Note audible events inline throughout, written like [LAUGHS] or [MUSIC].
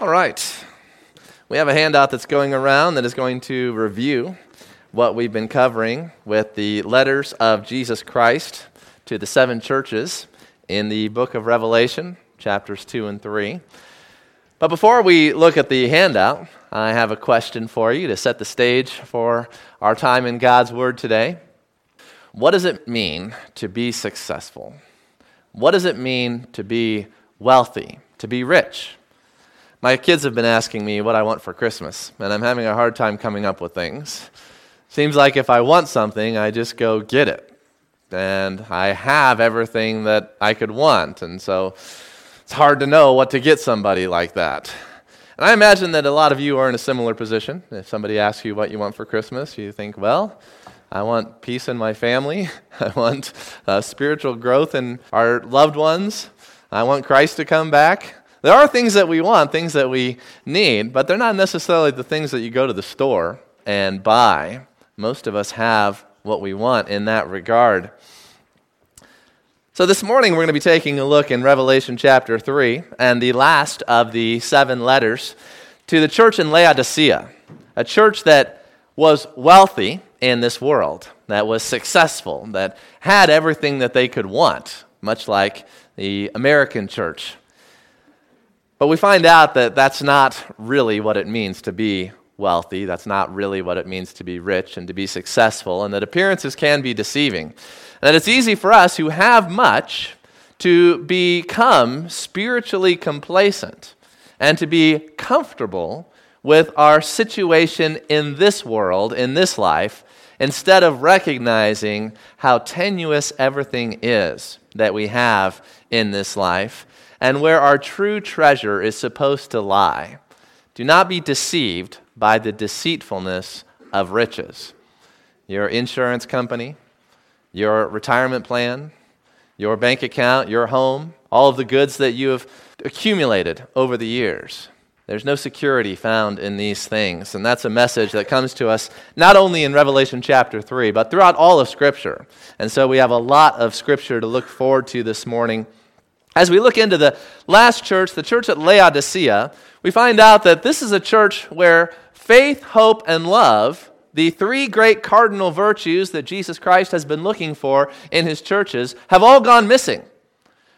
All right. We have a handout that's going around that is going to review what we've been covering with the letters of Jesus Christ to the seven churches in the book of Revelation, chapters 2 and 3. But before we look at the handout, I have a question for you to set the stage for our time in God's Word today. What does it mean to be successful? What does it mean to be wealthy, to be rich? My kids have been asking me what I want for Christmas, and I'm having a hard time coming up with things. Seems like if I want something, I just go get it. And I have everything that I could want, and so it's hard to know what to get somebody like that. And I imagine that a lot of you are in a similar position. If somebody asks you what you want for Christmas, you think, well, I want peace in my family. [LAUGHS] I want uh, spiritual growth in our loved ones. I want Christ to come back. There are things that we want, things that we need, but they're not necessarily the things that you go to the store and buy. Most of us have what we want in that regard. So, this morning we're going to be taking a look in Revelation chapter 3 and the last of the seven letters to the church in Laodicea, a church that was wealthy in this world, that was successful, that had everything that they could want, much like the American church but we find out that that's not really what it means to be wealthy. That's not really what it means to be rich and to be successful, and that appearances can be deceiving. And that it's easy for us who have much to become spiritually complacent and to be comfortable with our situation in this world, in this life, instead of recognizing how tenuous everything is that we have in this life and where our true treasure is supposed to lie. Do not be deceived by the deceitfulness of riches. Your insurance company, your retirement plan, your bank account, your home, all of the goods that you have accumulated over the years. There's no security found in these things. And that's a message that comes to us not only in Revelation chapter 3, but throughout all of Scripture. And so we have a lot of Scripture to look forward to this morning. As we look into the last church, the church at Laodicea, we find out that this is a church where faith, hope, and love, the three great cardinal virtues that Jesus Christ has been looking for in his churches, have all gone missing.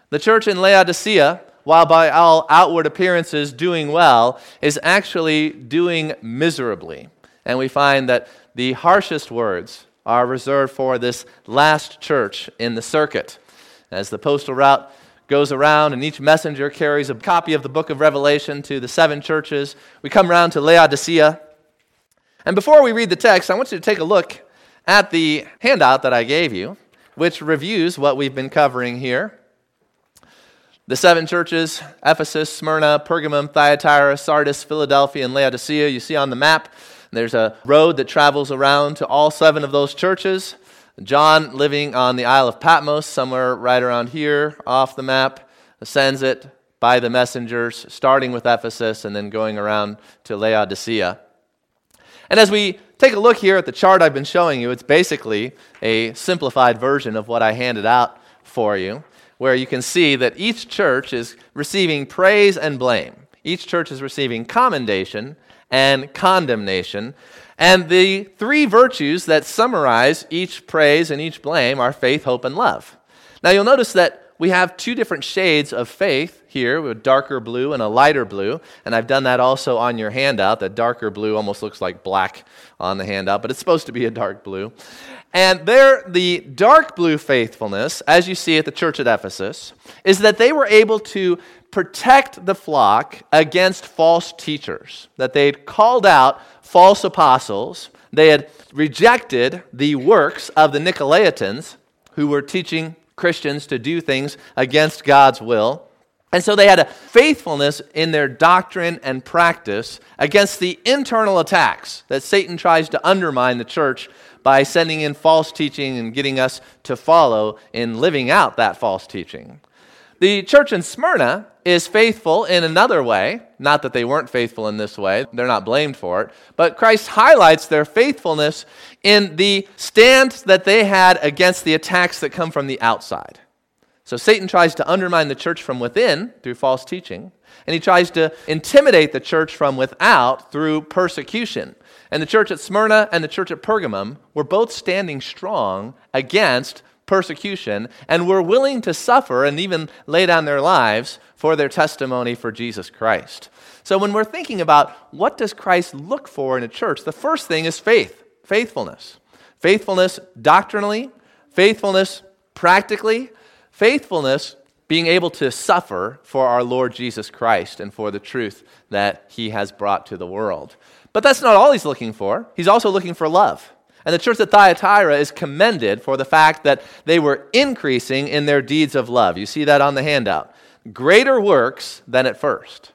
The church in Laodicea, while by all outward appearances doing well, is actually doing miserably. And we find that the harshest words are reserved for this last church in the circuit. As the postal route goes around, and each messenger carries a copy of the book of Revelation to the seven churches. We come around to Laodicea. And before we read the text, I want you to take a look at the handout that I gave you, which reviews what we've been covering here. The seven churches Ephesus, Smyrna, Pergamum, Thyatira, Sardis, Philadelphia, and Laodicea, you see on the map. There's a road that travels around to all seven of those churches. John, living on the Isle of Patmos, somewhere right around here off the map, sends it by the messengers, starting with Ephesus and then going around to Laodicea. And as we take a look here at the chart I've been showing you, it's basically a simplified version of what I handed out for you, where you can see that each church is receiving praise and blame. Each church is receiving commendation and condemnation. And the three virtues that summarize each praise and each blame are faith, hope, and love. Now you'll notice that we have two different shades of faith here, with darker blue and a lighter blue. And I've done that also on your handout. The darker blue almost looks like black on the handout, but it's supposed to be a dark blue. And there, the dark blue faithfulness, as you see at the church at Ephesus, is that they were able to protect the flock against false teachers, that they'd called out false apostles. They had rejected the works of the Nicolaitans, who were teaching Christians to do things against God's will. And so they had a faithfulness in their doctrine and practice against the internal attacks that Satan tries to undermine the church by sending in false teaching and getting us to follow in living out that false teaching. The church in Smyrna is faithful in another way. Not that they weren't faithful in this way, they're not blamed for it. But Christ highlights their faithfulness in the stand that they had against the attacks that come from the outside. So Satan tries to undermine the church from within through false teaching, and he tries to intimidate the church from without through persecution. And the church at Smyrna and the church at Pergamum were both standing strong against persecution and were willing to suffer and even lay down their lives for their testimony for Jesus Christ. So when we're thinking about what does Christ look for in a church, the first thing is faith, faithfulness. Faithfulness doctrinally, faithfulness practically, faithfulness being able to suffer for our Lord Jesus Christ and for the truth that he has brought to the world. But that's not all he's looking for. He's also looking for love. And the church at Thyatira is commended for the fact that they were increasing in their deeds of love. You see that on the handout. Greater works than at first.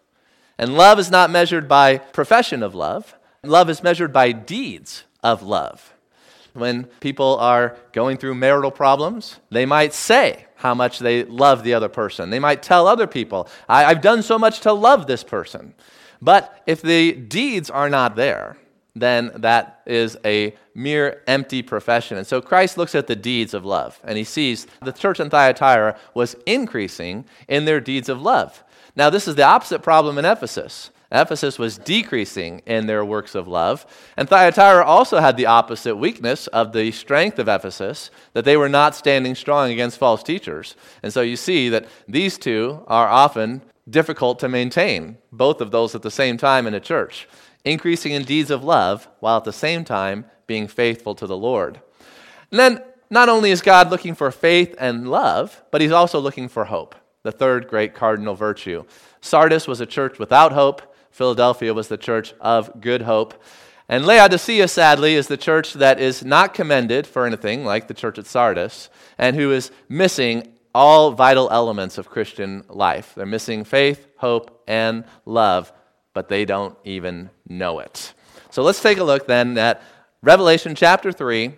And love is not measured by profession of love, love is measured by deeds of love. When people are going through marital problems, they might say, how much they love the other person. They might tell other people, I, have done so much to love this person. But if the deeds are not there, then that is a mere empty profession. And so Christ looks at the deeds of love, and he sees the church in Thyatira was increasing in their deeds of love. Now, this is the opposite problem in Ephesus. Ephesus was decreasing in their works of love. And Thyatira also had the opposite weakness of the strength of Ephesus, that they were not standing strong against false teachers. And so you see that these two are often difficult to maintain, both of those at the same time in a church, increasing in deeds of love while at the same time being faithful to the Lord. And then not only is God looking for faith and love, but he's also looking for hope, the third great cardinal virtue. Sardis was a church without hope. Philadelphia was the church of good hope. And Laodicea, sadly, is the church that is not commended for anything like the church at Sardis and who is missing all vital elements of Christian life. They're missing faith, hope, and love, but they don't even know it. So let's take a look then at Revelation chapter 3.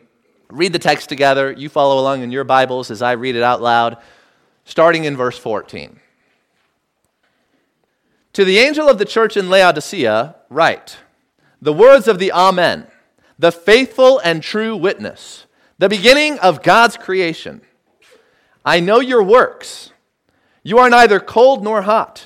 Read the text together. You follow along in your Bibles as I read it out loud, starting in verse 14. To the angel of the church in Laodicea, write the words of the Amen, the faithful and true witness, the beginning of God's creation. I know your works. You are neither cold nor hot.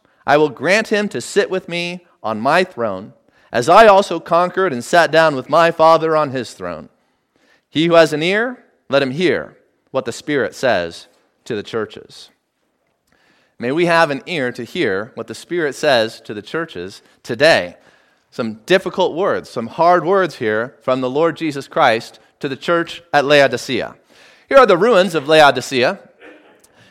I will grant him to sit with me on my throne, as I also conquered and sat down with my Father on his throne. He who has an ear, let him hear what the Spirit says to the churches. May we have an ear to hear what the Spirit says to the churches today. Some difficult words, some hard words here from the Lord Jesus Christ to the church at Laodicea. Here are the ruins of Laodicea.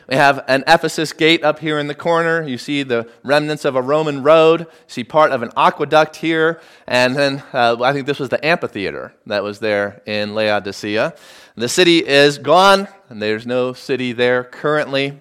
We have an Ephesus gate up here in the corner. You see the remnants of a Roman road. You see part of an aqueduct here. And then uh, I think this was the amphitheater that was there in Laodicea. The city is gone, and there's no city there currently.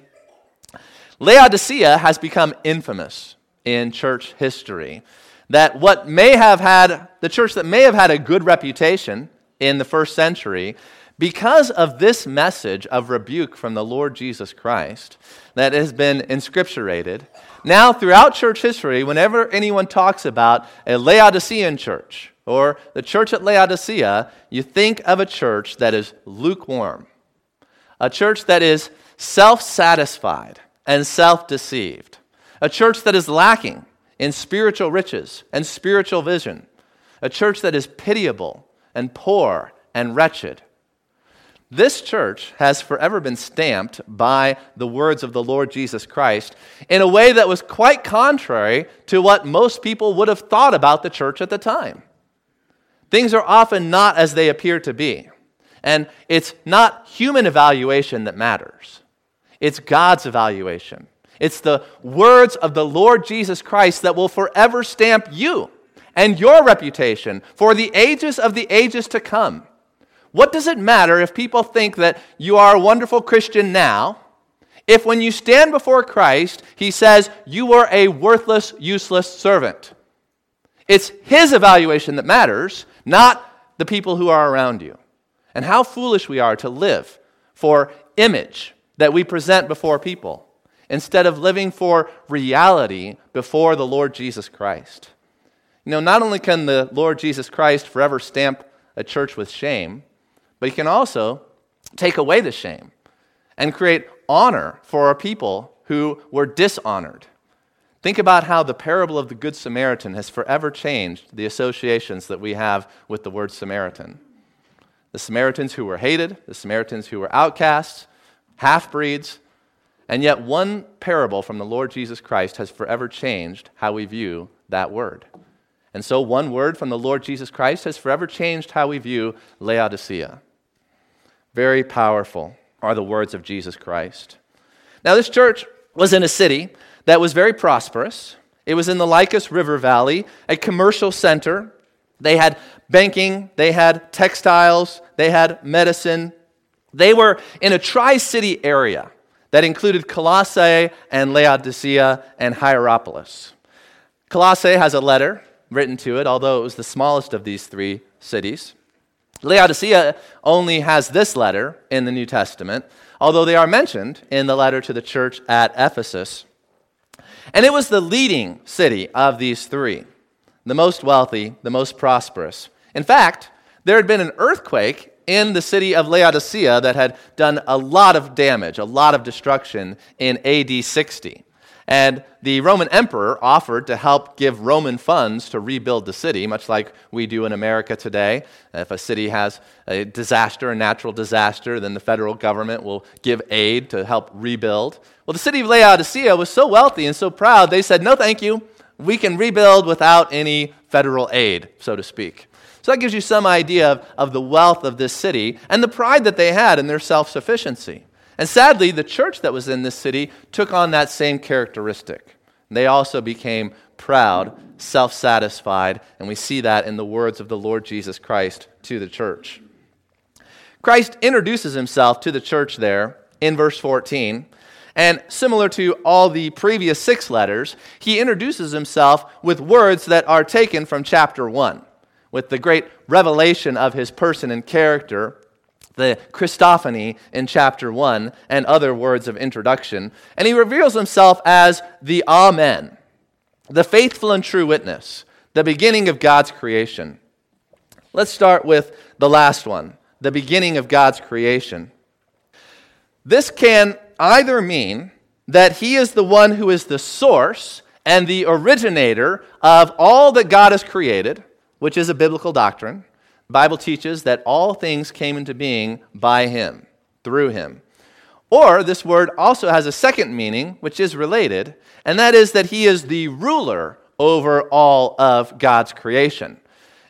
Laodicea has become infamous in church history. That what may have had, the church that may have had a good reputation in the first century, because of this message of rebuke from the Lord Jesus Christ that has been inscripturated, now throughout church history, whenever anyone talks about a Laodicean church or the church at Laodicea, you think of a church that is lukewarm, a church that is self satisfied and self deceived, a church that is lacking in spiritual riches and spiritual vision, a church that is pitiable and poor and wretched. This church has forever been stamped by the words of the Lord Jesus Christ in a way that was quite contrary to what most people would have thought about the church at the time. Things are often not as they appear to be. And it's not human evaluation that matters, it's God's evaluation. It's the words of the Lord Jesus Christ that will forever stamp you and your reputation for the ages of the ages to come. What does it matter if people think that you are a wonderful Christian now, if when you stand before Christ, he says you were a worthless, useless servant? It's his evaluation that matters, not the people who are around you. And how foolish we are to live for image that we present before people instead of living for reality before the Lord Jesus Christ. You know, not only can the Lord Jesus Christ forever stamp a church with shame, but he can also take away the shame and create honor for a people who were dishonored. Think about how the parable of the Good Samaritan has forever changed the associations that we have with the word Samaritan. The Samaritans who were hated, the Samaritans who were outcasts, half breeds, and yet one parable from the Lord Jesus Christ has forever changed how we view that word. And so, one word from the Lord Jesus Christ has forever changed how we view Laodicea. Very powerful are the words of Jesus Christ. Now, this church was in a city that was very prosperous. It was in the Lycus River Valley, a commercial center. They had banking, they had textiles, they had medicine. They were in a tri city area that included Colossae and Laodicea and Hierapolis. Colossae has a letter written to it, although it was the smallest of these three cities. Laodicea only has this letter in the New Testament, although they are mentioned in the letter to the church at Ephesus. And it was the leading city of these three, the most wealthy, the most prosperous. In fact, there had been an earthquake in the city of Laodicea that had done a lot of damage, a lot of destruction in AD 60. And the Roman emperor offered to help give Roman funds to rebuild the city, much like we do in America today. If a city has a disaster, a natural disaster, then the federal government will give aid to help rebuild. Well, the city of Laodicea was so wealthy and so proud, they said, No, thank you. We can rebuild without any federal aid, so to speak. So that gives you some idea of, of the wealth of this city and the pride that they had in their self sufficiency. And sadly, the church that was in this city took on that same characteristic. They also became proud, self satisfied, and we see that in the words of the Lord Jesus Christ to the church. Christ introduces himself to the church there in verse 14. And similar to all the previous six letters, he introduces himself with words that are taken from chapter 1, with the great revelation of his person and character the Christophany in chapter 1 and other words of introduction. And he reveals himself as the Amen, the faithful and true witness, the beginning of God's creation. Let's start with the last one, the beginning of God's creation. This can either mean that he is the one who is the source and the originator of all that God has created, which is a biblical doctrine Bible teaches that all things came into being by him, through him. Or this word also has a second meaning, which is related, and that is that he is the ruler over all of God's creation.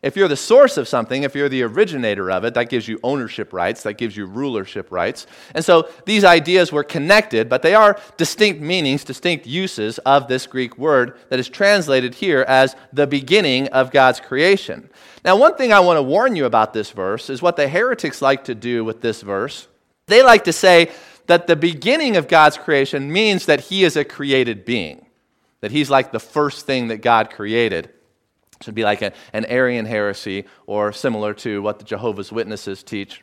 If you're the source of something, if you're the originator of it, that gives you ownership rights, that gives you rulership rights. And so these ideas were connected, but they are distinct meanings, distinct uses of this Greek word that is translated here as the beginning of God's creation. Now, one thing I want to warn you about this verse is what the heretics like to do with this verse. They like to say that the beginning of God's creation means that he is a created being, that he's like the first thing that God created. It would be like a, an Arian heresy or similar to what the Jehovah's Witnesses teach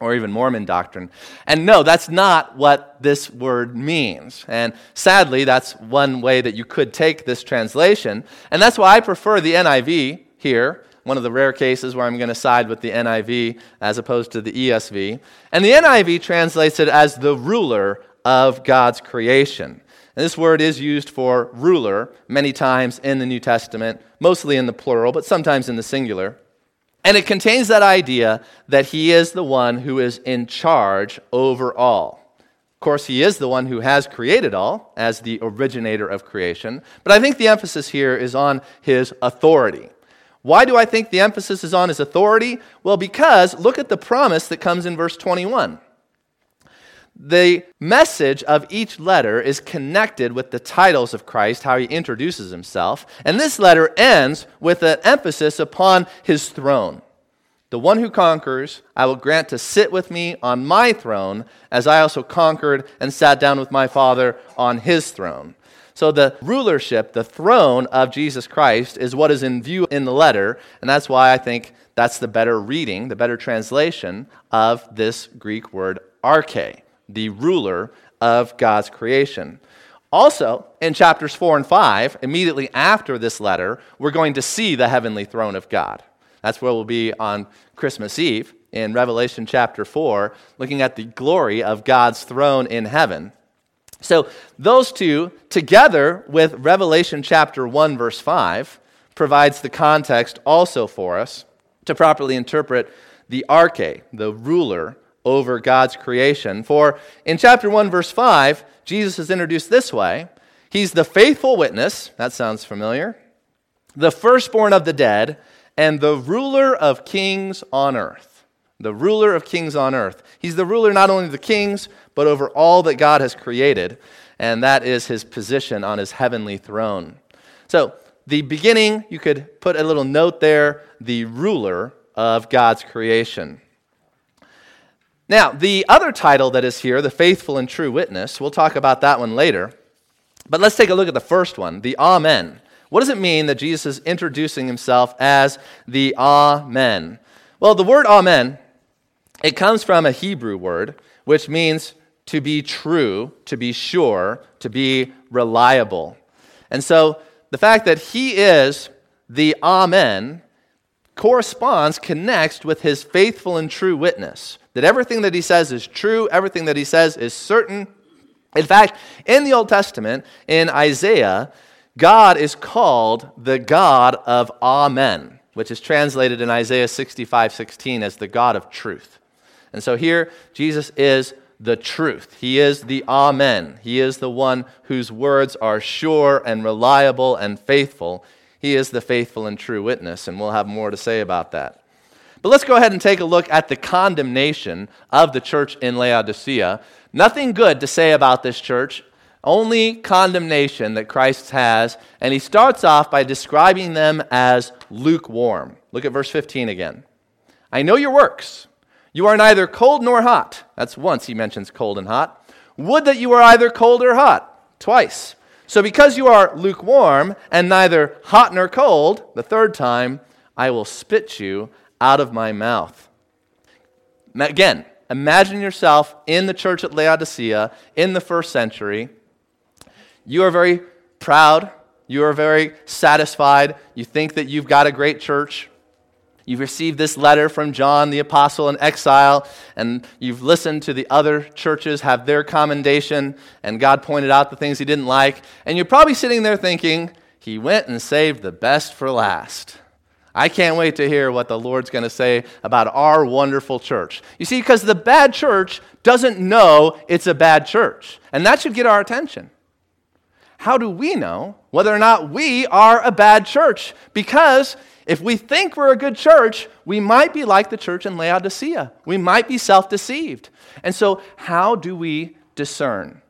or even Mormon doctrine. And no, that's not what this word means. And sadly, that's one way that you could take this translation. And that's why I prefer the NIV here one of the rare cases where I'm going to side with the NIV as opposed to the ESV. And the NIV translates it as the ruler of God's creation. And this word is used for ruler many times in the New Testament, mostly in the plural, but sometimes in the singular. And it contains that idea that he is the one who is in charge over all. Of course, he is the one who has created all as the originator of creation, but I think the emphasis here is on his authority. Why do I think the emphasis is on his authority? Well, because look at the promise that comes in verse 21. The message of each letter is connected with the titles of Christ, how he introduces himself. And this letter ends with an emphasis upon his throne. The one who conquers, I will grant to sit with me on my throne, as I also conquered and sat down with my Father on his throne. So, the rulership, the throne of Jesus Christ, is what is in view in the letter, and that's why I think that's the better reading, the better translation of this Greek word arche, the ruler of God's creation. Also, in chapters 4 and 5, immediately after this letter, we're going to see the heavenly throne of God. That's where we'll be on Christmas Eve in Revelation chapter 4, looking at the glory of God's throne in heaven. So, those two, together with Revelation chapter 1, verse 5, provides the context also for us to properly interpret the arche, the ruler over God's creation. For in chapter 1, verse 5, Jesus is introduced this way He's the faithful witness, that sounds familiar, the firstborn of the dead and the ruler of kings on earth. The ruler of kings on earth. He's the ruler not only of the kings, but over all that God has created, and that is his position on his heavenly throne. So, the beginning, you could put a little note there the ruler of God's creation. Now, the other title that is here, the faithful and true witness, we'll talk about that one later. But let's take a look at the first one, the Amen. What does it mean that Jesus is introducing himself as the Amen? Well, the word Amen, it comes from a Hebrew word which means to be true, to be sure, to be reliable. And so the fact that he is the Amen corresponds, connects with his faithful and true witness. That everything that he says is true, everything that he says is certain. In fact, in the Old Testament, in Isaiah, God is called the God of Amen, which is translated in Isaiah 65 16 as the God of truth. And so here, Jesus is the truth. He is the Amen. He is the one whose words are sure and reliable and faithful. He is the faithful and true witness, and we'll have more to say about that. But let's go ahead and take a look at the condemnation of the church in Laodicea. Nothing good to say about this church only condemnation that Christ has, and he starts off by describing them as lukewarm. Look at verse 15 again. I know your works. You are neither cold nor hot. That's once he mentions cold and hot. Would that you were either cold or hot. Twice. So because you are lukewarm and neither hot nor cold, the third time, I will spit you out of my mouth. Again, imagine yourself in the church at Laodicea in the first century you are very proud. You are very satisfied. You think that you've got a great church. You've received this letter from John the apostle in exile, and you've listened to the other churches have their commendation, and God pointed out the things he didn't like. And you're probably sitting there thinking, He went and saved the best for last. I can't wait to hear what the Lord's going to say about our wonderful church. You see, because the bad church doesn't know it's a bad church, and that should get our attention how do we know whether or not we are a bad church? Because if we think we're a good church, we might be like the church in Laodicea. We might be self deceived. And so, how do we discern?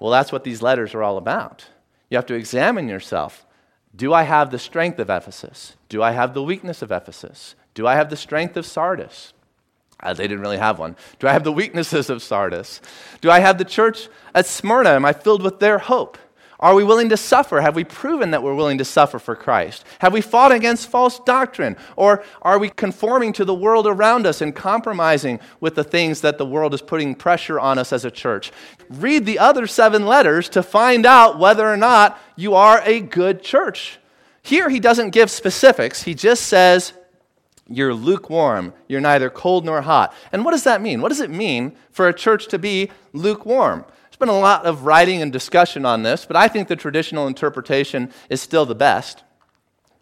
Well, that's what these letters are all about. You have to examine yourself. Do I have the strength of Ephesus? Do I have the weakness of Ephesus? Do I have the strength of Sardis? Uh, they didn't really have one. Do I have the weaknesses of Sardis? Do I have the church at Smyrna? Am I filled with their hope? Are we willing to suffer? Have we proven that we're willing to suffer for Christ? Have we fought against false doctrine? Or are we conforming to the world around us and compromising with the things that the world is putting pressure on us as a church? Read the other seven letters to find out whether or not you are a good church. Here, he doesn't give specifics, he just says, You're lukewarm. You're neither cold nor hot. And what does that mean? What does it mean for a church to be lukewarm? Been a lot of writing and discussion on this, but I think the traditional interpretation is still the best.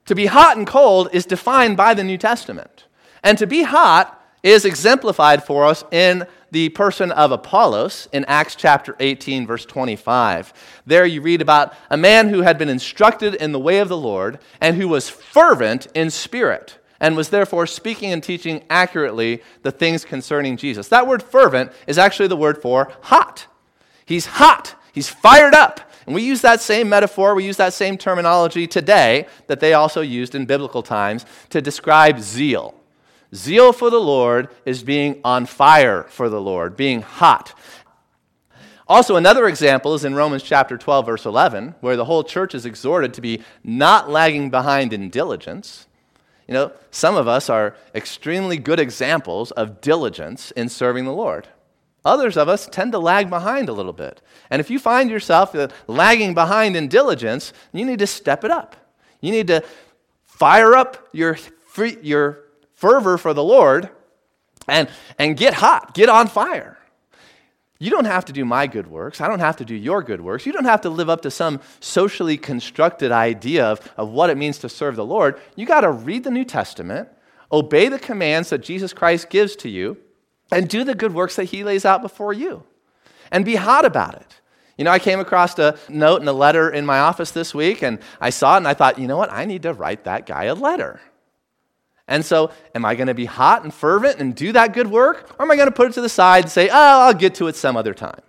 To be hot and cold is defined by the New Testament. And to be hot is exemplified for us in the person of Apollos in Acts chapter 18, verse 25. There you read about a man who had been instructed in the way of the Lord and who was fervent in spirit and was therefore speaking and teaching accurately the things concerning Jesus. That word fervent is actually the word for hot. He's hot, he's fired up. And we use that same metaphor, we use that same terminology today that they also used in biblical times to describe zeal. Zeal for the Lord is being on fire for the Lord, being hot. Also, another example is in Romans chapter 12, verse 11, where the whole church is exhorted to be not lagging behind in diligence. You know, some of us are extremely good examples of diligence in serving the Lord. Others of us tend to lag behind a little bit. And if you find yourself uh, lagging behind in diligence, you need to step it up. You need to fire up your, your fervor for the Lord and, and get hot, get on fire. You don't have to do my good works. I don't have to do your good works. You don't have to live up to some socially constructed idea of, of what it means to serve the Lord. You got to read the New Testament, obey the commands that Jesus Christ gives to you, and do the good works that He lays out before you. And be hot about it. You know, I came across a note and a letter in my office this week, and I saw it and I thought, you know what? I need to write that guy a letter. And so, am I going to be hot and fervent and do that good work? Or am I going to put it to the side and say, oh, I'll get to it some other time?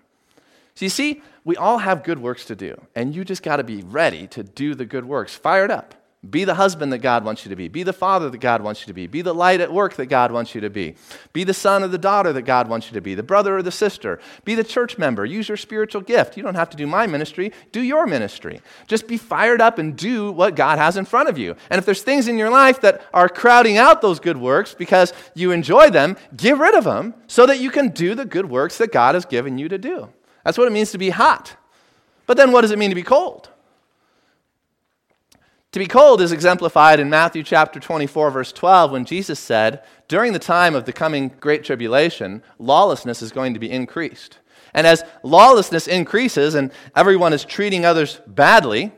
So, you see, we all have good works to do, and you just got to be ready to do the good works, fired up. Be the husband that God wants you to be. Be the father that God wants you to be. Be the light at work that God wants you to be. Be the son or the daughter that God wants you to be. The brother or the sister. Be the church member. Use your spiritual gift. You don't have to do my ministry, do your ministry. Just be fired up and do what God has in front of you. And if there's things in your life that are crowding out those good works because you enjoy them, get rid of them so that you can do the good works that God has given you to do. That's what it means to be hot. But then what does it mean to be cold? To be cold is exemplified in Matthew chapter 24, verse 12, when Jesus said, During the time of the coming great tribulation, lawlessness is going to be increased. And as lawlessness increases and everyone is treating others badly,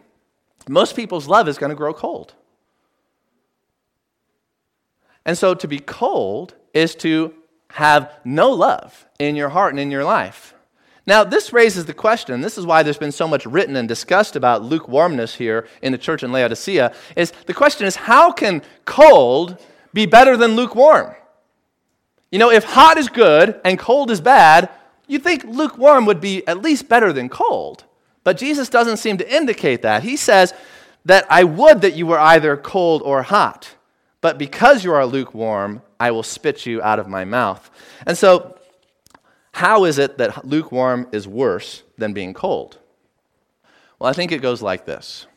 most people's love is going to grow cold. And so to be cold is to have no love in your heart and in your life. Now, this raises the question, this is why there's been so much written and discussed about lukewarmness here in the church in Laodicea, is the question is how can cold be better than lukewarm? You know, if hot is good and cold is bad, you'd think lukewarm would be at least better than cold. But Jesus doesn't seem to indicate that. He says that I would that you were either cold or hot, but because you are lukewarm, I will spit you out of my mouth. And so how is it that lukewarm is worse than being cold? Well, I think it goes like this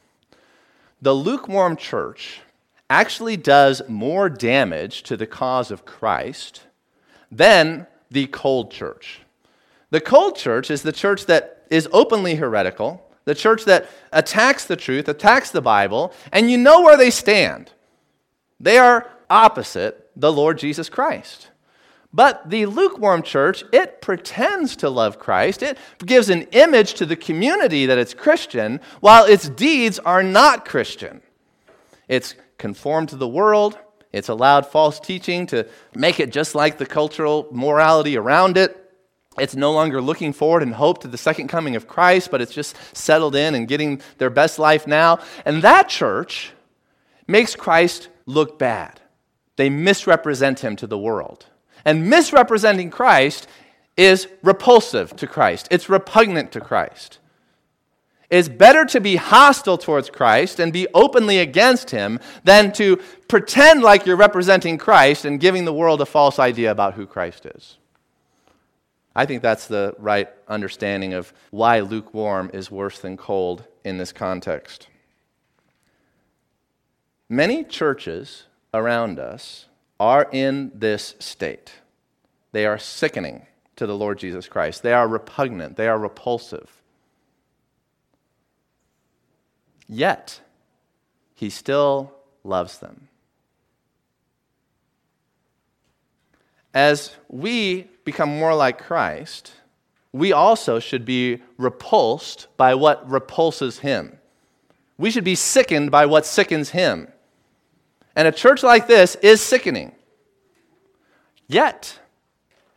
The lukewarm church actually does more damage to the cause of Christ than the cold church. The cold church is the church that is openly heretical, the church that attacks the truth, attacks the Bible, and you know where they stand. They are opposite the Lord Jesus Christ. But the lukewarm church, it pretends to love Christ. It gives an image to the community that it's Christian, while its deeds are not Christian. It's conformed to the world. It's allowed false teaching to make it just like the cultural morality around it. It's no longer looking forward and hope to the second coming of Christ, but it's just settled in and getting their best life now. And that church makes Christ look bad. They misrepresent him to the world. And misrepresenting Christ is repulsive to Christ, it's repugnant to Christ. It's better to be hostile towards Christ and be openly against him than to pretend like you're representing Christ and giving the world a false idea about who Christ is. I think that's the right understanding of why lukewarm is worse than cold in this context. Many churches around us are in this state. They are sickening to the Lord Jesus Christ, they are repugnant, they are repulsive. Yet, he still loves them. As we become more like Christ, we also should be repulsed by what repulses him. We should be sickened by what sickens him. And a church like this is sickening. Yet,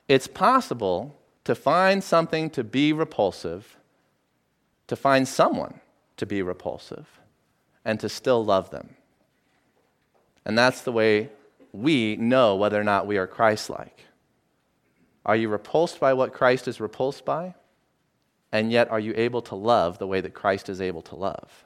it's possible to find something to be repulsive, to find someone to be repulsive, and to still love them. And that's the way we know whether or not we are Christ like. Are you repulsed by what Christ is repulsed by? And yet, are you able to love the way that Christ is able to love?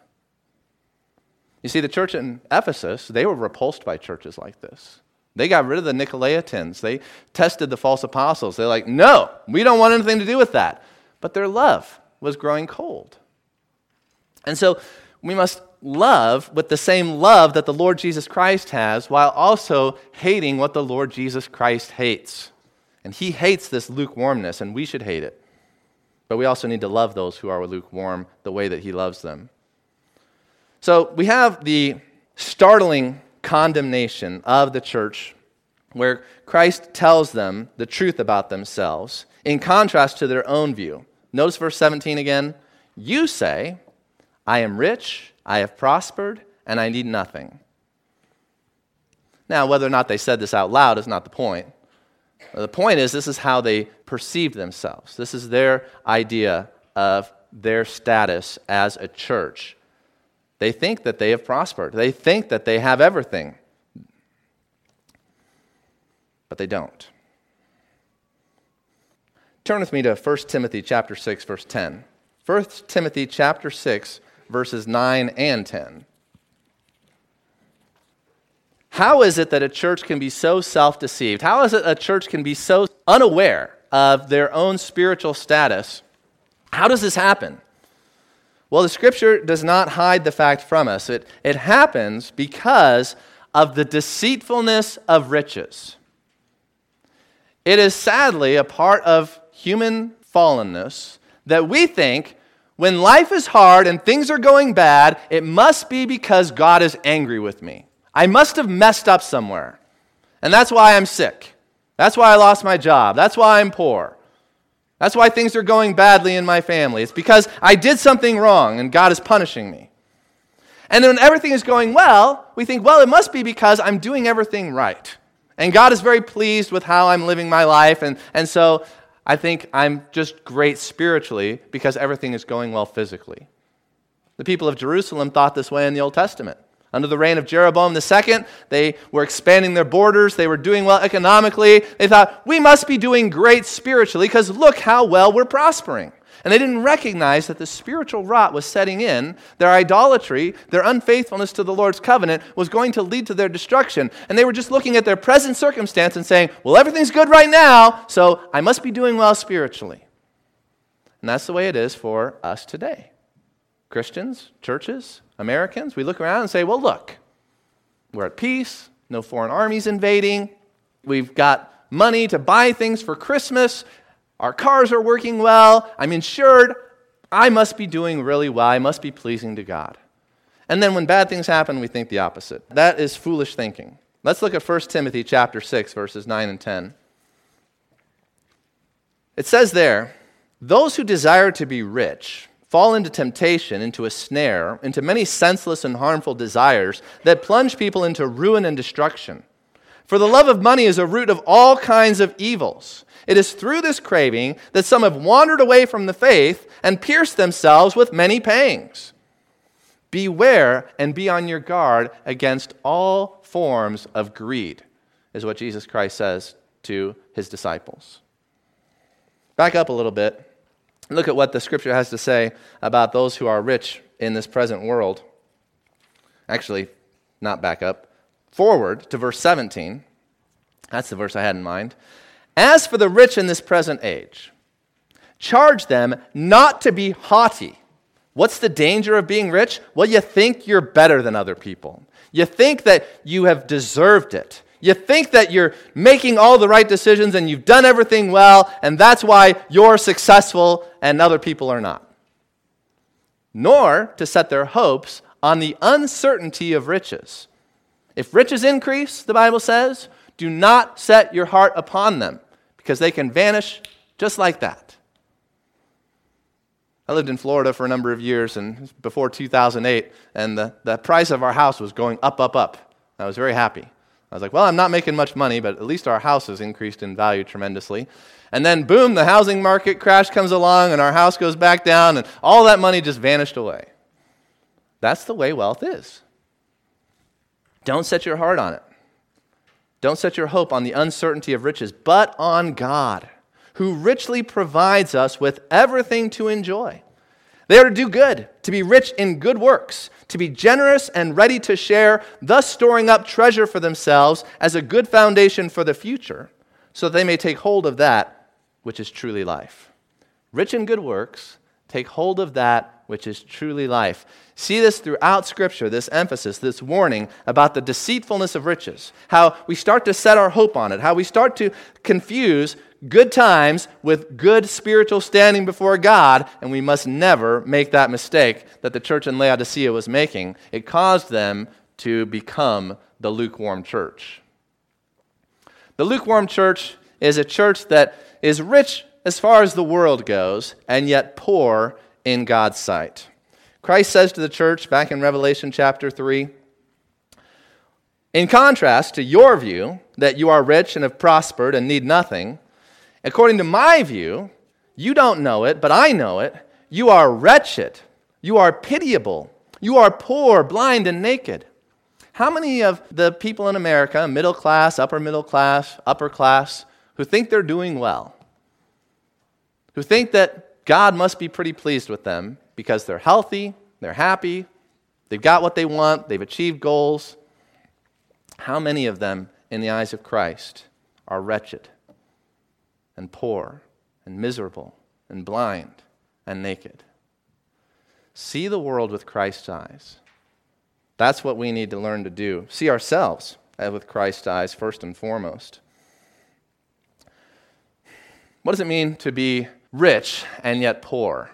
You see, the church in Ephesus, they were repulsed by churches like this. They got rid of the Nicolaitans. They tested the false apostles. They're like, no, we don't want anything to do with that. But their love was growing cold. And so we must love with the same love that the Lord Jesus Christ has while also hating what the Lord Jesus Christ hates. And he hates this lukewarmness, and we should hate it. But we also need to love those who are lukewarm the way that he loves them. So we have the startling condemnation of the church where Christ tells them the truth about themselves in contrast to their own view. Notice verse 17 again. You say, I am rich, I have prospered, and I need nothing. Now, whether or not they said this out loud is not the point. The point is, this is how they perceive themselves. This is their idea of their status as a church. They think that they have prospered. They think that they have everything. But they don't. Turn with me to 1 Timothy chapter 6 verse 10. 1 Timothy chapter 6 verses 9 and 10. How is it that a church can be so self-deceived? How is it a church can be so unaware of their own spiritual status? How does this happen? Well, the scripture does not hide the fact from us. It, it happens because of the deceitfulness of riches. It is sadly a part of human fallenness that we think when life is hard and things are going bad, it must be because God is angry with me. I must have messed up somewhere. And that's why I'm sick. That's why I lost my job. That's why I'm poor. That's why things are going badly in my family. It's because I did something wrong and God is punishing me. And then when everything is going well, we think, well, it must be because I'm doing everything right. And God is very pleased with how I'm living my life. And, and so I think I'm just great spiritually because everything is going well physically. The people of Jerusalem thought this way in the Old Testament. Under the reign of Jeroboam II, they were expanding their borders. They were doing well economically. They thought, we must be doing great spiritually because look how well we're prospering. And they didn't recognize that the spiritual rot was setting in. Their idolatry, their unfaithfulness to the Lord's covenant was going to lead to their destruction. And they were just looking at their present circumstance and saying, well, everything's good right now, so I must be doing well spiritually. And that's the way it is for us today. Christians, churches, Americans, we look around and say, well, look, we're at peace, no foreign armies invading, we've got money to buy things for Christmas, our cars are working well, I'm insured, I must be doing really well, I must be pleasing to God. And then when bad things happen, we think the opposite. That is foolish thinking. Let's look at 1 Timothy chapter 6 verses 9 and 10. It says there, those who desire to be rich fall into temptation, into a snare, into many senseless and harmful desires that plunge people into ruin and destruction. For the love of money is a root of all kinds of evils. It is through this craving that some have wandered away from the faith and pierced themselves with many pangs. Beware and be on your guard against all forms of greed, is what Jesus Christ says to his disciples. Back up a little bit Look at what the scripture has to say about those who are rich in this present world. Actually, not back up. Forward to verse 17. That's the verse I had in mind. As for the rich in this present age, charge them not to be haughty. What's the danger of being rich? Well, you think you're better than other people. You think that you have deserved it. You think that you're making all the right decisions and you've done everything well, and that's why you're successful and other people are not. Nor to set their hopes on the uncertainty of riches. If riches increase, the Bible says, do not set your heart upon them, because they can vanish just like that. I lived in Florida for a number of years and before 2008, and the, the price of our house was going up, up, up I was very happy. I was like, well, I'm not making much money, but at least our house has increased in value tremendously. And then, boom, the housing market crash comes along, and our house goes back down, and all that money just vanished away. That's the way wealth is. Don't set your heart on it. Don't set your hope on the uncertainty of riches, but on God, who richly provides us with everything to enjoy. They are to do good, to be rich in good works, to be generous and ready to share, thus storing up treasure for themselves as a good foundation for the future, so that they may take hold of that which is truly life. Rich in good works, take hold of that which is truly life. See this throughout Scripture, this emphasis, this warning about the deceitfulness of riches, how we start to set our hope on it, how we start to confuse good times with good spiritual standing before God, and we must never make that mistake that the church in Laodicea was making. It caused them to become the lukewarm church. The lukewarm church is a church that is rich as far as the world goes, and yet poor in God's sight. Christ says to the church back in Revelation chapter 3 In contrast to your view that you are rich and have prospered and need nothing, according to my view, you don't know it, but I know it. You are wretched. You are pitiable. You are poor, blind, and naked. How many of the people in America, middle class, upper middle class, upper class, who think they're doing well, who think that God must be pretty pleased with them, because they're healthy, they're happy, they've got what they want, they've achieved goals. How many of them, in the eyes of Christ, are wretched and poor and miserable and blind and naked? See the world with Christ's eyes. That's what we need to learn to do. See ourselves uh, with Christ's eyes, first and foremost. What does it mean to be rich and yet poor?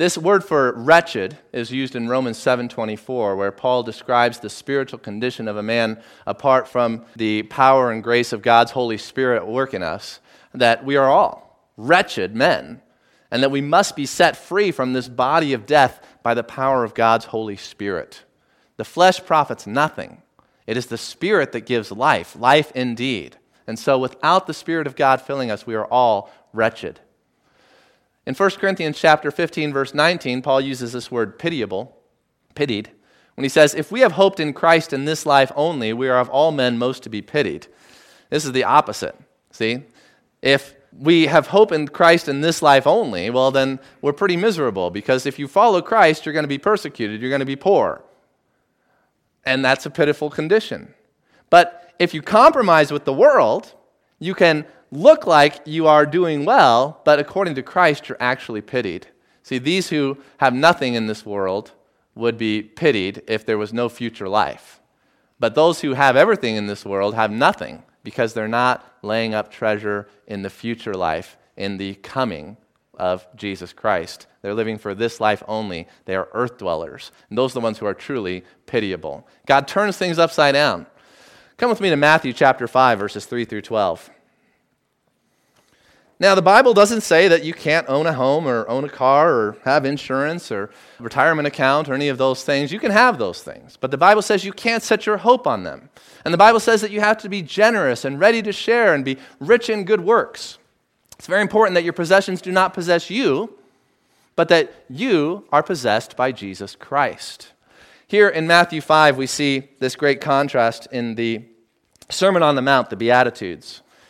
This word for wretched is used in Romans 7:24 where Paul describes the spiritual condition of a man apart from the power and grace of God's Holy Spirit at work in us that we are all wretched men and that we must be set free from this body of death by the power of God's Holy Spirit. The flesh profits nothing. It is the spirit that gives life, life indeed. And so without the spirit of God filling us, we are all wretched. In 1 Corinthians chapter 15 verse 19, Paul uses this word pitiable, pitied, when he says, "If we have hoped in Christ in this life only, we are of all men most to be pitied." This is the opposite. See? If we have hope in Christ in this life only, well, then we're pretty miserable because if you follow Christ, you're going to be persecuted, you're going to be poor. And that's a pitiful condition. But if you compromise with the world, you can look like you are doing well, but according to Christ, you're actually pitied. See, these who have nothing in this world would be pitied if there was no future life. But those who have everything in this world have nothing because they're not laying up treasure in the future life, in the coming of Jesus Christ. They're living for this life only. They are earth dwellers. And those are the ones who are truly pitiable. God turns things upside down. Come with me to Matthew chapter 5, verses 3 through 12. Now, the Bible doesn't say that you can't own a home or own a car or have insurance or retirement account or any of those things. You can have those things. But the Bible says you can't set your hope on them. And the Bible says that you have to be generous and ready to share and be rich in good works. It's very important that your possessions do not possess you, but that you are possessed by Jesus Christ. Here in Matthew 5, we see this great contrast in the Sermon on the Mount, the Beatitudes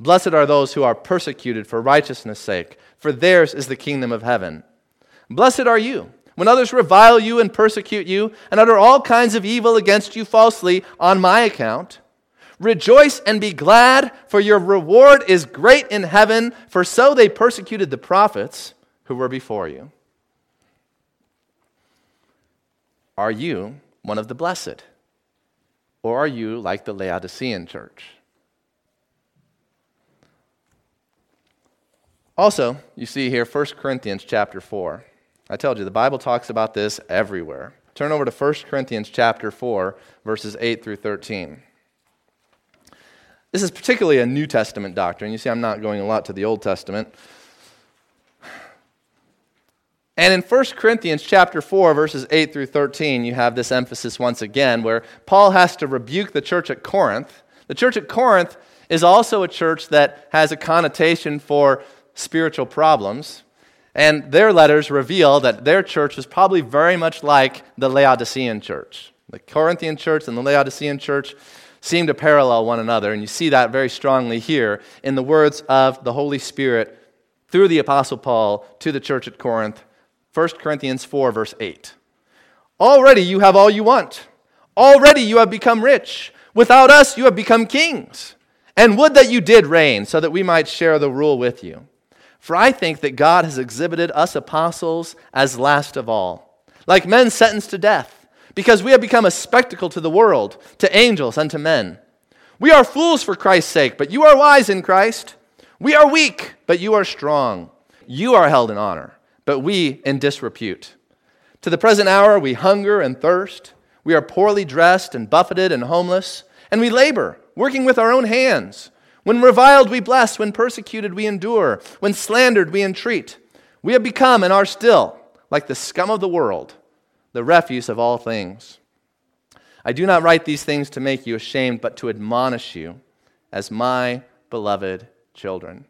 Blessed are those who are persecuted for righteousness' sake, for theirs is the kingdom of heaven. Blessed are you when others revile you and persecute you and utter all kinds of evil against you falsely on my account. Rejoice and be glad, for your reward is great in heaven, for so they persecuted the prophets who were before you. Are you one of the blessed? Or are you like the Laodicean church? Also, you see here 1 Corinthians chapter 4. I told you the Bible talks about this everywhere. Turn over to 1 Corinthians chapter 4 verses 8 through 13. This is particularly a New Testament doctrine. You see I'm not going a lot to the Old Testament. And in 1 Corinthians chapter 4 verses 8 through 13, you have this emphasis once again where Paul has to rebuke the church at Corinth. The church at Corinth is also a church that has a connotation for spiritual problems. And their letters reveal that their church was probably very much like the Laodicean church. The Corinthian church and the Laodicean church seem to parallel one another, and you see that very strongly here in the words of the Holy Spirit through the Apostle Paul to the church at Corinth, 1 Corinthians 4, verse 8. Already you have all you want. Already you have become rich. Without us, you have become kings. And would that you did reign, so that we might share the rule with you. For I think that God has exhibited us apostles as last of all, like men sentenced to death, because we have become a spectacle to the world, to angels, and to men. We are fools for Christ's sake, but you are wise in Christ. We are weak, but you are strong. You are held in honor, but we in disrepute. To the present hour, we hunger and thirst. We are poorly dressed and buffeted and homeless, and we labor, working with our own hands. When reviled, we bless. When persecuted, we endure. When slandered, we entreat. We have become and are still like the scum of the world, the refuse of all things. I do not write these things to make you ashamed, but to admonish you as my beloved children.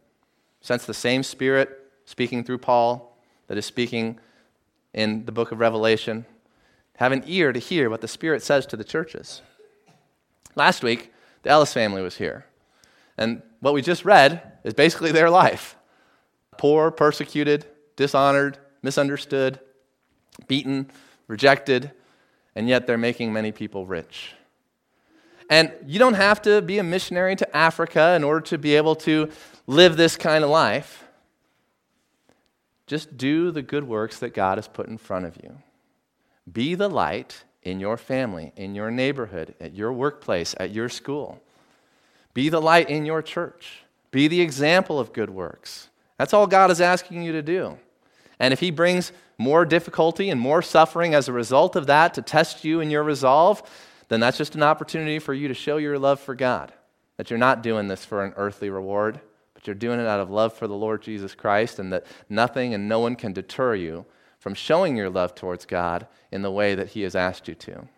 Since the same Spirit speaking through Paul that is speaking in the book of Revelation. Have an ear to hear what the Spirit says to the churches. Last week, the Ellis family was here. And what we just read is basically their life poor, persecuted, dishonored, misunderstood, beaten, rejected, and yet they're making many people rich. And you don't have to be a missionary to Africa in order to be able to live this kind of life. Just do the good works that God has put in front of you. Be the light in your family, in your neighborhood, at your workplace, at your school. Be the light in your church. Be the example of good works. That's all God is asking you to do. And if He brings more difficulty and more suffering as a result of that to test you in your resolve, then that's just an opportunity for you to show your love for God. That you're not doing this for an earthly reward, but you're doing it out of love for the Lord Jesus Christ, and that nothing and no one can deter you from showing your love towards God in the way that He has asked you to.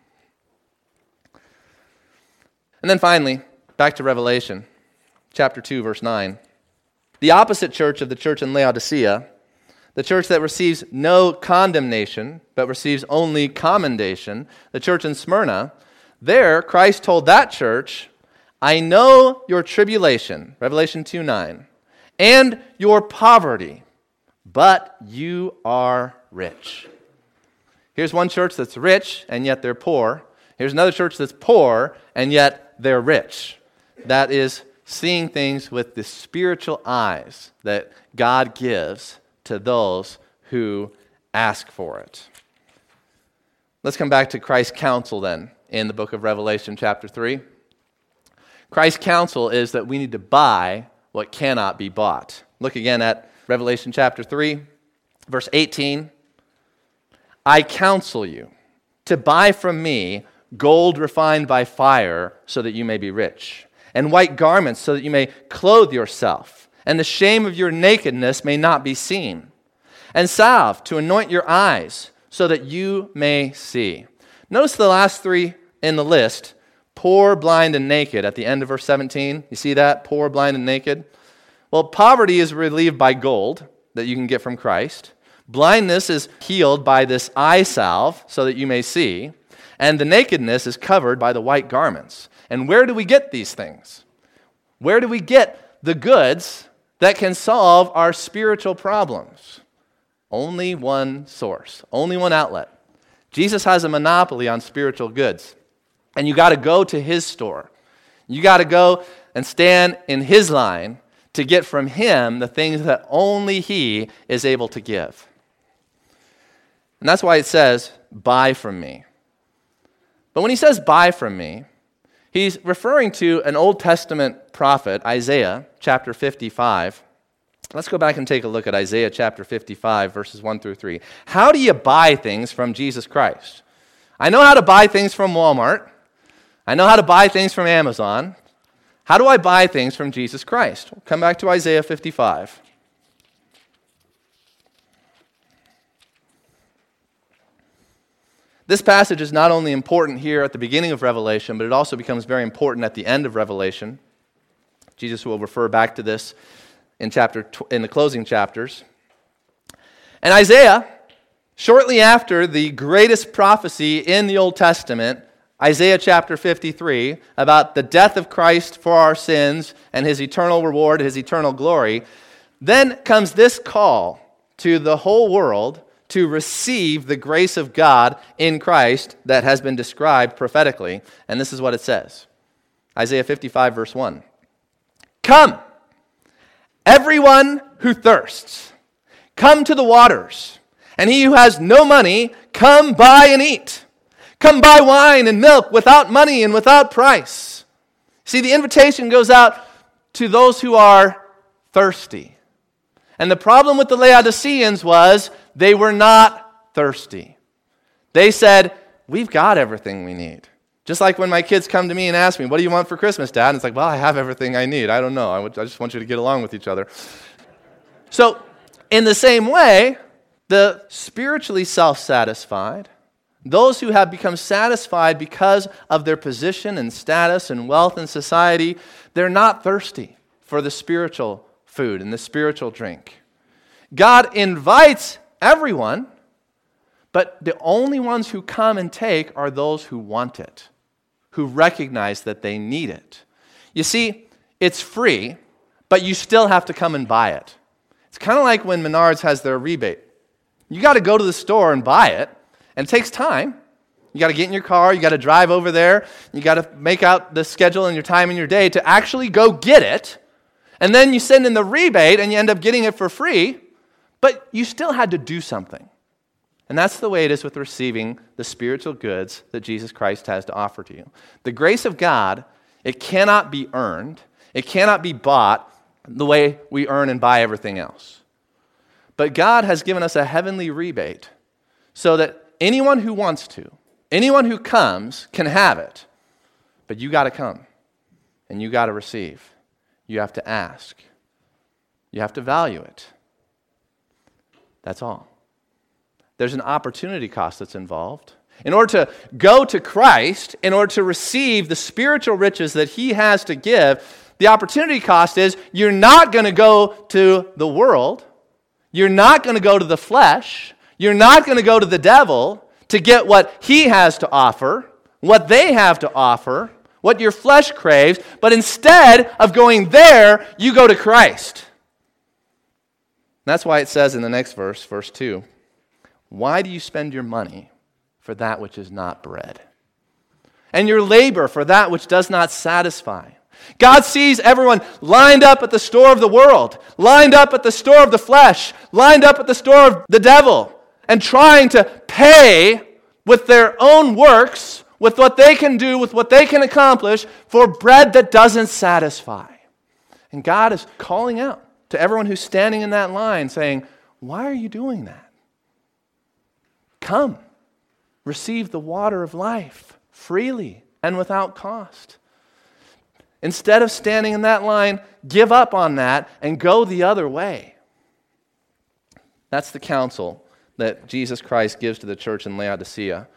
And then finally, Back to Revelation chapter 2, verse 9. The opposite church of the church in Laodicea, the church that receives no condemnation, but receives only commendation, the church in Smyrna, there Christ told that church, I know your tribulation, Revelation 2 9, and your poverty, but you are rich. Here's one church that's rich, and yet they're poor. Here's another church that's poor, and yet they're rich that is seeing things with the spiritual eyes that God gives to those who ask for it. Let's come back to Christ's counsel then in the book of Revelation, chapter 3. Christ's counsel is that we need to buy what cannot be bought. Look again at Revelation chapter 3, verse 18. I counsel you to buy from me gold refined by fire so that you may be rich and white garments so that you may clothe yourself, and the shame of your nakedness may not be seen, and salve to anoint your eyes so that you may see. Notice the last three in the list poor, blind, and naked at the end of verse 17. You see that? Poor, blind, and naked. Well, poverty is relieved by gold that you can get from Christ. Blindness is healed by this eye salve so that you may see. And the nakedness is covered by the white garments. And where do we get these things? Where do we get the goods that can solve our spiritual problems? Only one source, only one outlet. Jesus has a monopoly on spiritual goods. And you got to go to his store. You got to go and stand in his line to get from him the things that only he is able to give. And that's why it says, buy from me. But when he says buy from me, He's referring to an Old Testament prophet, Isaiah chapter 55. Let's go back and take a look at Isaiah chapter 55, verses 1 through 3. How do you buy things from Jesus Christ? I know how to buy things from Walmart. I know how to buy things from Amazon. How do I buy things from Jesus Christ? We'll come back to Isaiah 55. This passage is not only important here at the beginning of Revelation, but it also becomes very important at the end of Revelation. Jesus will refer back to this in, chapter in the closing chapters. And Isaiah, shortly after the greatest prophecy in the Old Testament, Isaiah chapter 53, about the death of Christ for our sins and his eternal reward, his eternal glory, then comes this call to the whole world to receive the grace of God in Christ that has been described prophetically. And this is what it says Isaiah 55, verse 1. Come, everyone who thirsts, come to the waters. And he who has no money, come buy and eat. Come buy wine and milk without money and without price. See, the invitation goes out to those who are thirsty. And the problem with the Laodiceans was they were not thirsty. They said, We've got everything we need. Just like when my kids come to me and ask me, What do you want for Christmas, Dad? And it's like, Well, I have everything I need. I don't know. I, would, I just want you to get along with each other. So, in the same way, the spiritually self satisfied, those who have become satisfied because of their position and status and wealth in society, they're not thirsty for the spiritual food and the spiritual drink. God invites everyone, but the only ones who come and take are those who want it, who recognize that they need it. You see, it's free, but you still have to come and buy it. It's kind of like when Menards has their rebate. You got to go to the store and buy it, and it takes time. You got to get in your car, you got to drive over there, you got to make out the schedule and your time in your day to actually go get it. And then you send in the rebate and you end up getting it for free. But you still had to do something. And that's the way it is with receiving the spiritual goods that Jesus Christ has to offer to you. The grace of God, it cannot be earned, it cannot be bought the way we earn and buy everything else. But God has given us a heavenly rebate so that anyone who wants to, anyone who comes, can have it. But you got to come and you got to receive. You have to ask, you have to value it. That's all. There's an opportunity cost that's involved. In order to go to Christ, in order to receive the spiritual riches that He has to give, the opportunity cost is you're not going to go to the world, you're not going to go to the flesh, you're not going to go to the devil to get what He has to offer, what they have to offer, what your flesh craves, but instead of going there, you go to Christ. That's why it says in the next verse, verse 2, Why do you spend your money for that which is not bread? And your labor for that which does not satisfy? God sees everyone lined up at the store of the world, lined up at the store of the flesh, lined up at the store of the devil, and trying to pay with their own works, with what they can do, with what they can accomplish, for bread that doesn't satisfy. And God is calling out to everyone who's standing in that line saying, Why are you doing that? Come, receive the water of life freely and without cost. Instead of standing in that line, give up on that and go the other way. That's the counsel that Jesus Christ gives to the church in Laodicea.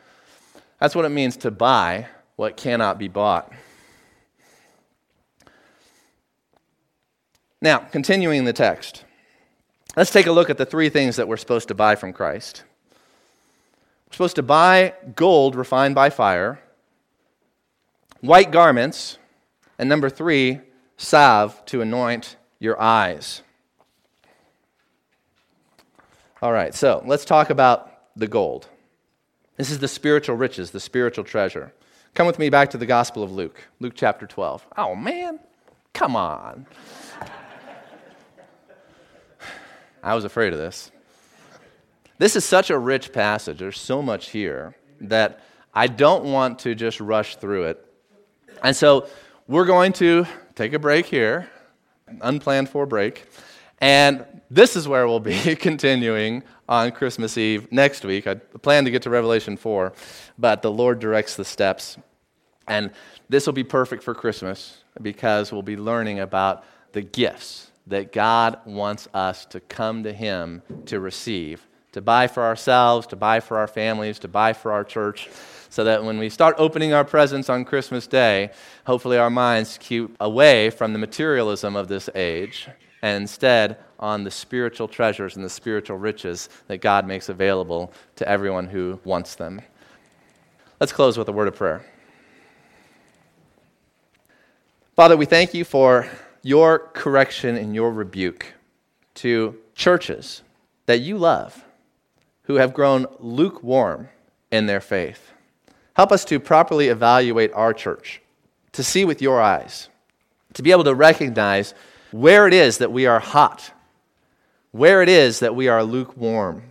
That's what it means to buy what cannot be bought. Now, continuing the text, let's take a look at the three things that we're supposed to buy from Christ. We're supposed to buy gold refined by fire, white garments, and number three, salve to anoint your eyes. All right, so let's talk about the gold. This is the spiritual riches, the spiritual treasure. Come with me back to the Gospel of Luke, Luke chapter 12. Oh, man, come on. I was afraid of this. This is such a rich passage. There's so much here that I don't want to just rush through it. And so we're going to take a break here, an unplanned for break. And this is where we'll be [LAUGHS] continuing on Christmas Eve next week. I plan to get to Revelation 4, but the Lord directs the steps. And this will be perfect for Christmas because we'll be learning about the gifts that God wants us to come to Him to receive, to buy for ourselves, to buy for our families, to buy for our church, so that when we start opening our presents on Christmas Day, hopefully our minds keep away from the materialism of this age and instead on the spiritual treasures and the spiritual riches that God makes available to everyone who wants them. Let's close with a word of prayer. Father, we thank you for your correction and your rebuke to churches that you love who have grown lukewarm in their faith. Help us to properly evaluate our church, to see with your eyes, to be able to recognize where it is that we are hot, where it is that we are lukewarm.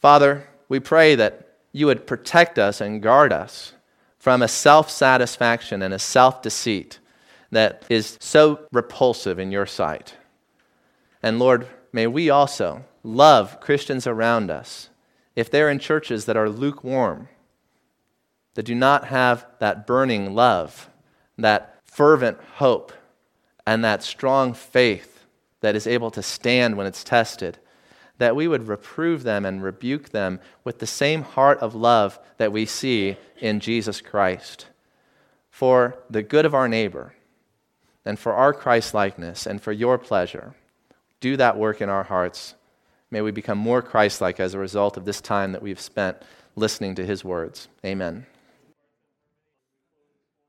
Father, we pray that you would protect us and guard us from a self satisfaction and a self deceit that is so repulsive in your sight. And Lord, may we also love Christians around us if they're in churches that are lukewarm, that do not have that burning love, that fervent hope, and that strong faith that is able to stand when it's tested, that we would reprove them and rebuke them with the same heart of love that we see in Jesus Christ for the good of our neighbor and for our Christ likeness and for your pleasure. Do that work in our hearts. May we become more Christ like as a result of this time that we've spent listening to his words. Amen.